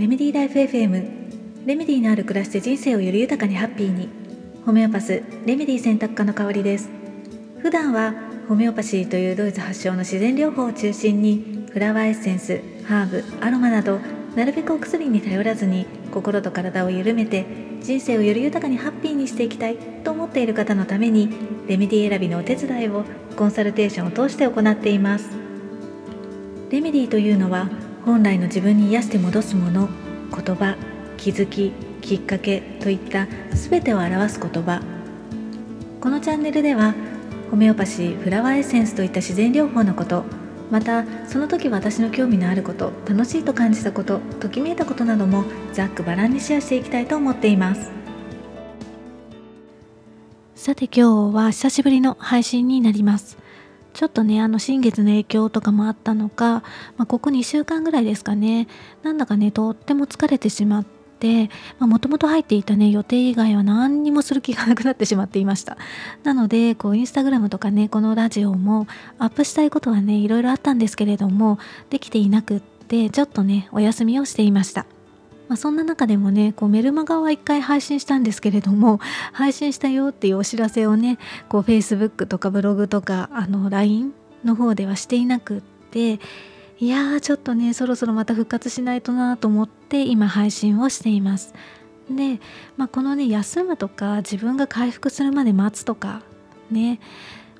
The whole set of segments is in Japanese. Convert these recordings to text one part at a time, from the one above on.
レメディーライフ FM レメディーのある暮らしで人生をより豊かにハッピーに。ホメオパスレメディ選択科の香りです。普段はホメオパシーというドイツ発祥の自然療法を中心にフラワーエッセンスハーブアロマなどなるべくお薬に頼らずに心と体を緩めて人生をより豊かにハッピーにしていきたいと思っている方のためにレメディ選びのお手伝いをコンサルテーションを通して行っています。レメディというのは本来の自分に癒して戻すもの言葉気づききっかけといった全てを表す言葉。このチャンネルではホメオパシーフラワーエッセンスといった自然療法のことまたその時私の興味のあること楽しいと感じたことときめいたことなどもざっくばらんにシェアしていきたいと思っています。さて今日は久しぶりの配信になります。ちょっとねあの新月の影響とかもあったのか、まあ、ここ2週間ぐらいですかね。なんだかねとっても疲れてしまってもともと入っていたね予定以外は何にもする気がなくなってしまっていました。なのでこうインスタグラムとかねこのラジオもアップしたいことはねいろいろあったんですけれどもできていなくってちょっとねお休みをしていました。まあ、そんな中でもねこうメルマガは1回配信したんですけれども 配信したよっていうお知らせをねこう Facebook とかブログとかあの LINE の方ではしていなくっていやーちょっとねそろそろまた復活しないとなと思って今配信をしています。で、まあ、このね休むとか自分が回復するまで待つとかね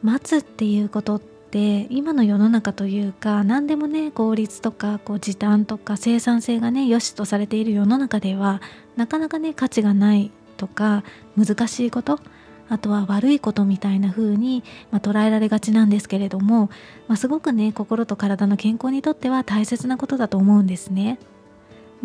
待つっていうことってって今の世の中というか何でもね効率とかこう時短とか生産性がね良しとされている世の中ではなかなかね価値がないとか難しいことあとは悪いことみたいな風に、まあ、捉えられがちなんですけれども、まあ、すごくね心と体の健康にとっては大切なことだと思うんですね。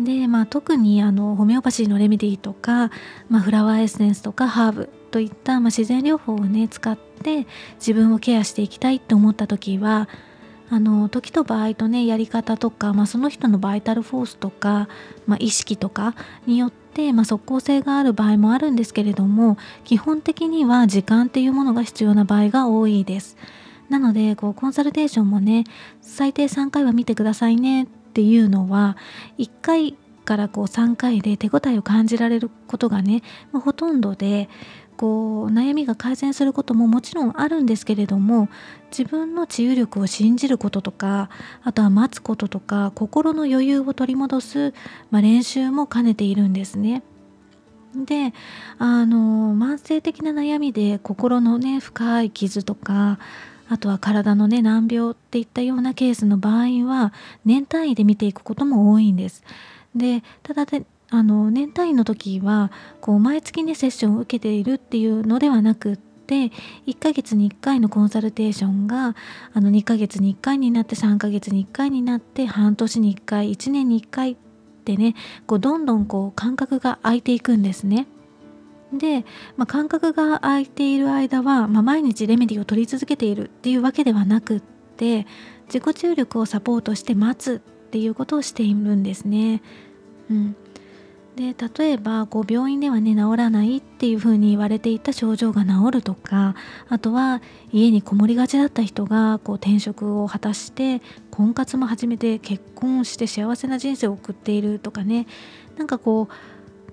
で、まあ、特にあのホメオパシーのレメディーとか、まあ、フラワーエッセンスとかハーブといった、まあ、自然療法をね使って自分をケアしていきたいって思った時はあの時と場合とねやり方とか、まあ、その人のバイタルフォースとか、まあ、意識とかによって、まあ、即効性がある場合もあるんですけれども基本的には時間っていうものが必要な場合が多いです。なのでこうコンサルテーションもね最低3回は見てくださいねっていうのは1回からこう3回で手応えを感じられることがね、ま、ほとんどでこう悩みが改善することももちろんあるんですけれども自分の治癒力を信じることとかあとは待つこととか心の余裕を取り戻す、まあ、練習も兼ねているんですね。であの慢性的な悩みで心のね深い傷とかあとは体のね難病っていったようなケースの場合は年単位で見ていくことも多いんです。でただであの年単位の時はこう毎月ねセッションを受けているっていうのではなくって1ヶ月に1回のコンサルテーションがあの2ヶ月に1回になって3ヶ月に1回になって半年に1回1年に1回ってねこうどんどんこう間隔が空いていくんですね。で、まあ、間隔が空いている間は、まあ、毎日レメディを取り続けているっていうわけではなくって自己注力をサポートして待つっていうことをしているんですね。うん、で例えばこう病院ではね治らないっていうふうに言われていた症状が治るとかあとは家にこもりがちだった人がこう転職を果たして婚活も始めて結婚して幸せな人生を送っているとかね。なんかこ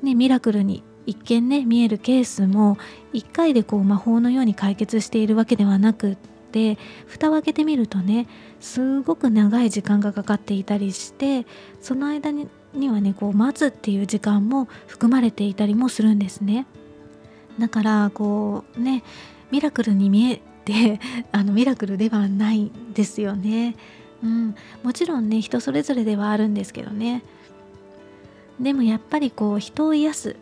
うねミラクルに一見ね見えるケースも1回でこう魔法のように解決しているわけではなくって蓋を開けてみるとねすごく長い時間がかかっていたりしてその間ににはねこう待つっていう時間も含まれていたりもするんですね。だからこうねミラクルに見えて あのミラクルではないですよね。うん、もちろんね人それぞれではあるんですけどね。でもやっぱりこう人を癒す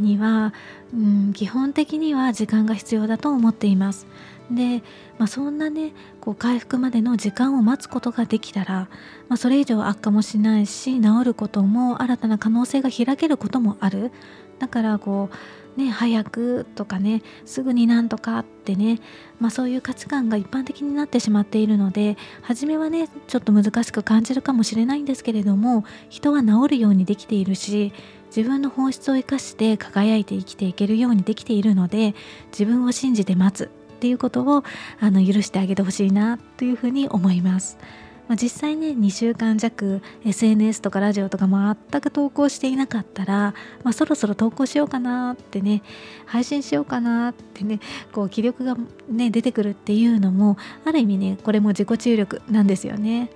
には、うん、基本的には時間が必要だと思っています。で、まあ、そんなねこう回復までの時間を待つことができたら、まあ、それ以上悪化もしないし治ることも新たな可能性が開けることもあるだからこうね早くとかねすぐになんとかってね、まあ、そういう価値観が一般的になってしまっているので初めはねちょっと難しく感じるかもしれないんですけれども人は治るようにできているし自分の本質を生かして輝いて生きていけるようにできているので自分を信じて待つっていうことをあの許してあげてほしいなというふうに思います。実際ね2週間弱 SNS とかラジオとか全く投稿していなかったら、まあ、そろそろ投稿しようかなってね配信しようかなってねこう気力がね出てくるっていうのもある意味ねこれも自己注力なんですよね。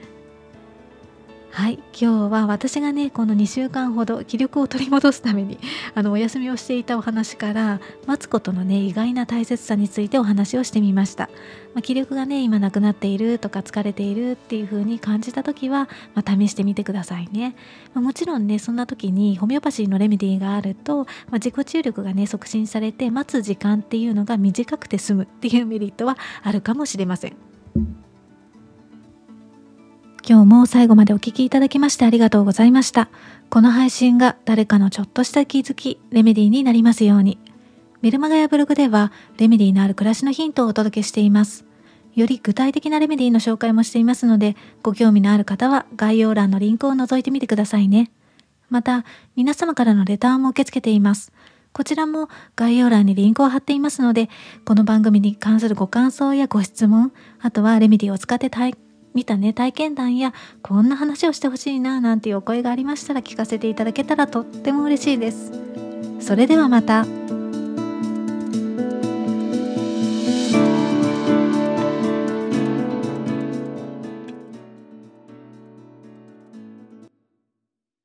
はい今日は私がねこの2週間ほど気力を取り戻すために あのお休みをしていたお話から待つことのね意外な大切さについてお話をしてみました、まあ、気力がね今なくなっているとか疲れているっていう風に感じた時は、まあ、試してみてくださいね、まあ、もちろんねそんな時にホメオパシーのレメディーがあると、ま自己注力がね促進されて待つ時間っていうのが短くて済むっていうメリットはあるかもしれません。今日も最後までお聴きいただきましてありがとうございました。この配信が誰かのちょっとした気づき、レメディーになりますように。メルマガやブログでは、レメディーのある暮らしのヒントをお届けしています。より具体的なレメディーの紹介もしていますので、ご興味のある方は概要欄のリンクを覗いてみてくださいね。また、皆様からのレターも受け付けています。こちらも概要欄にリンクを貼っていますので、この番組に関するご感想やご質問、あとはレメディーを使って体見たね体験談やこんな話をしてほしいななんていうお声がありましたら聞かせていただけたらとっても嬉しいです。それではまた。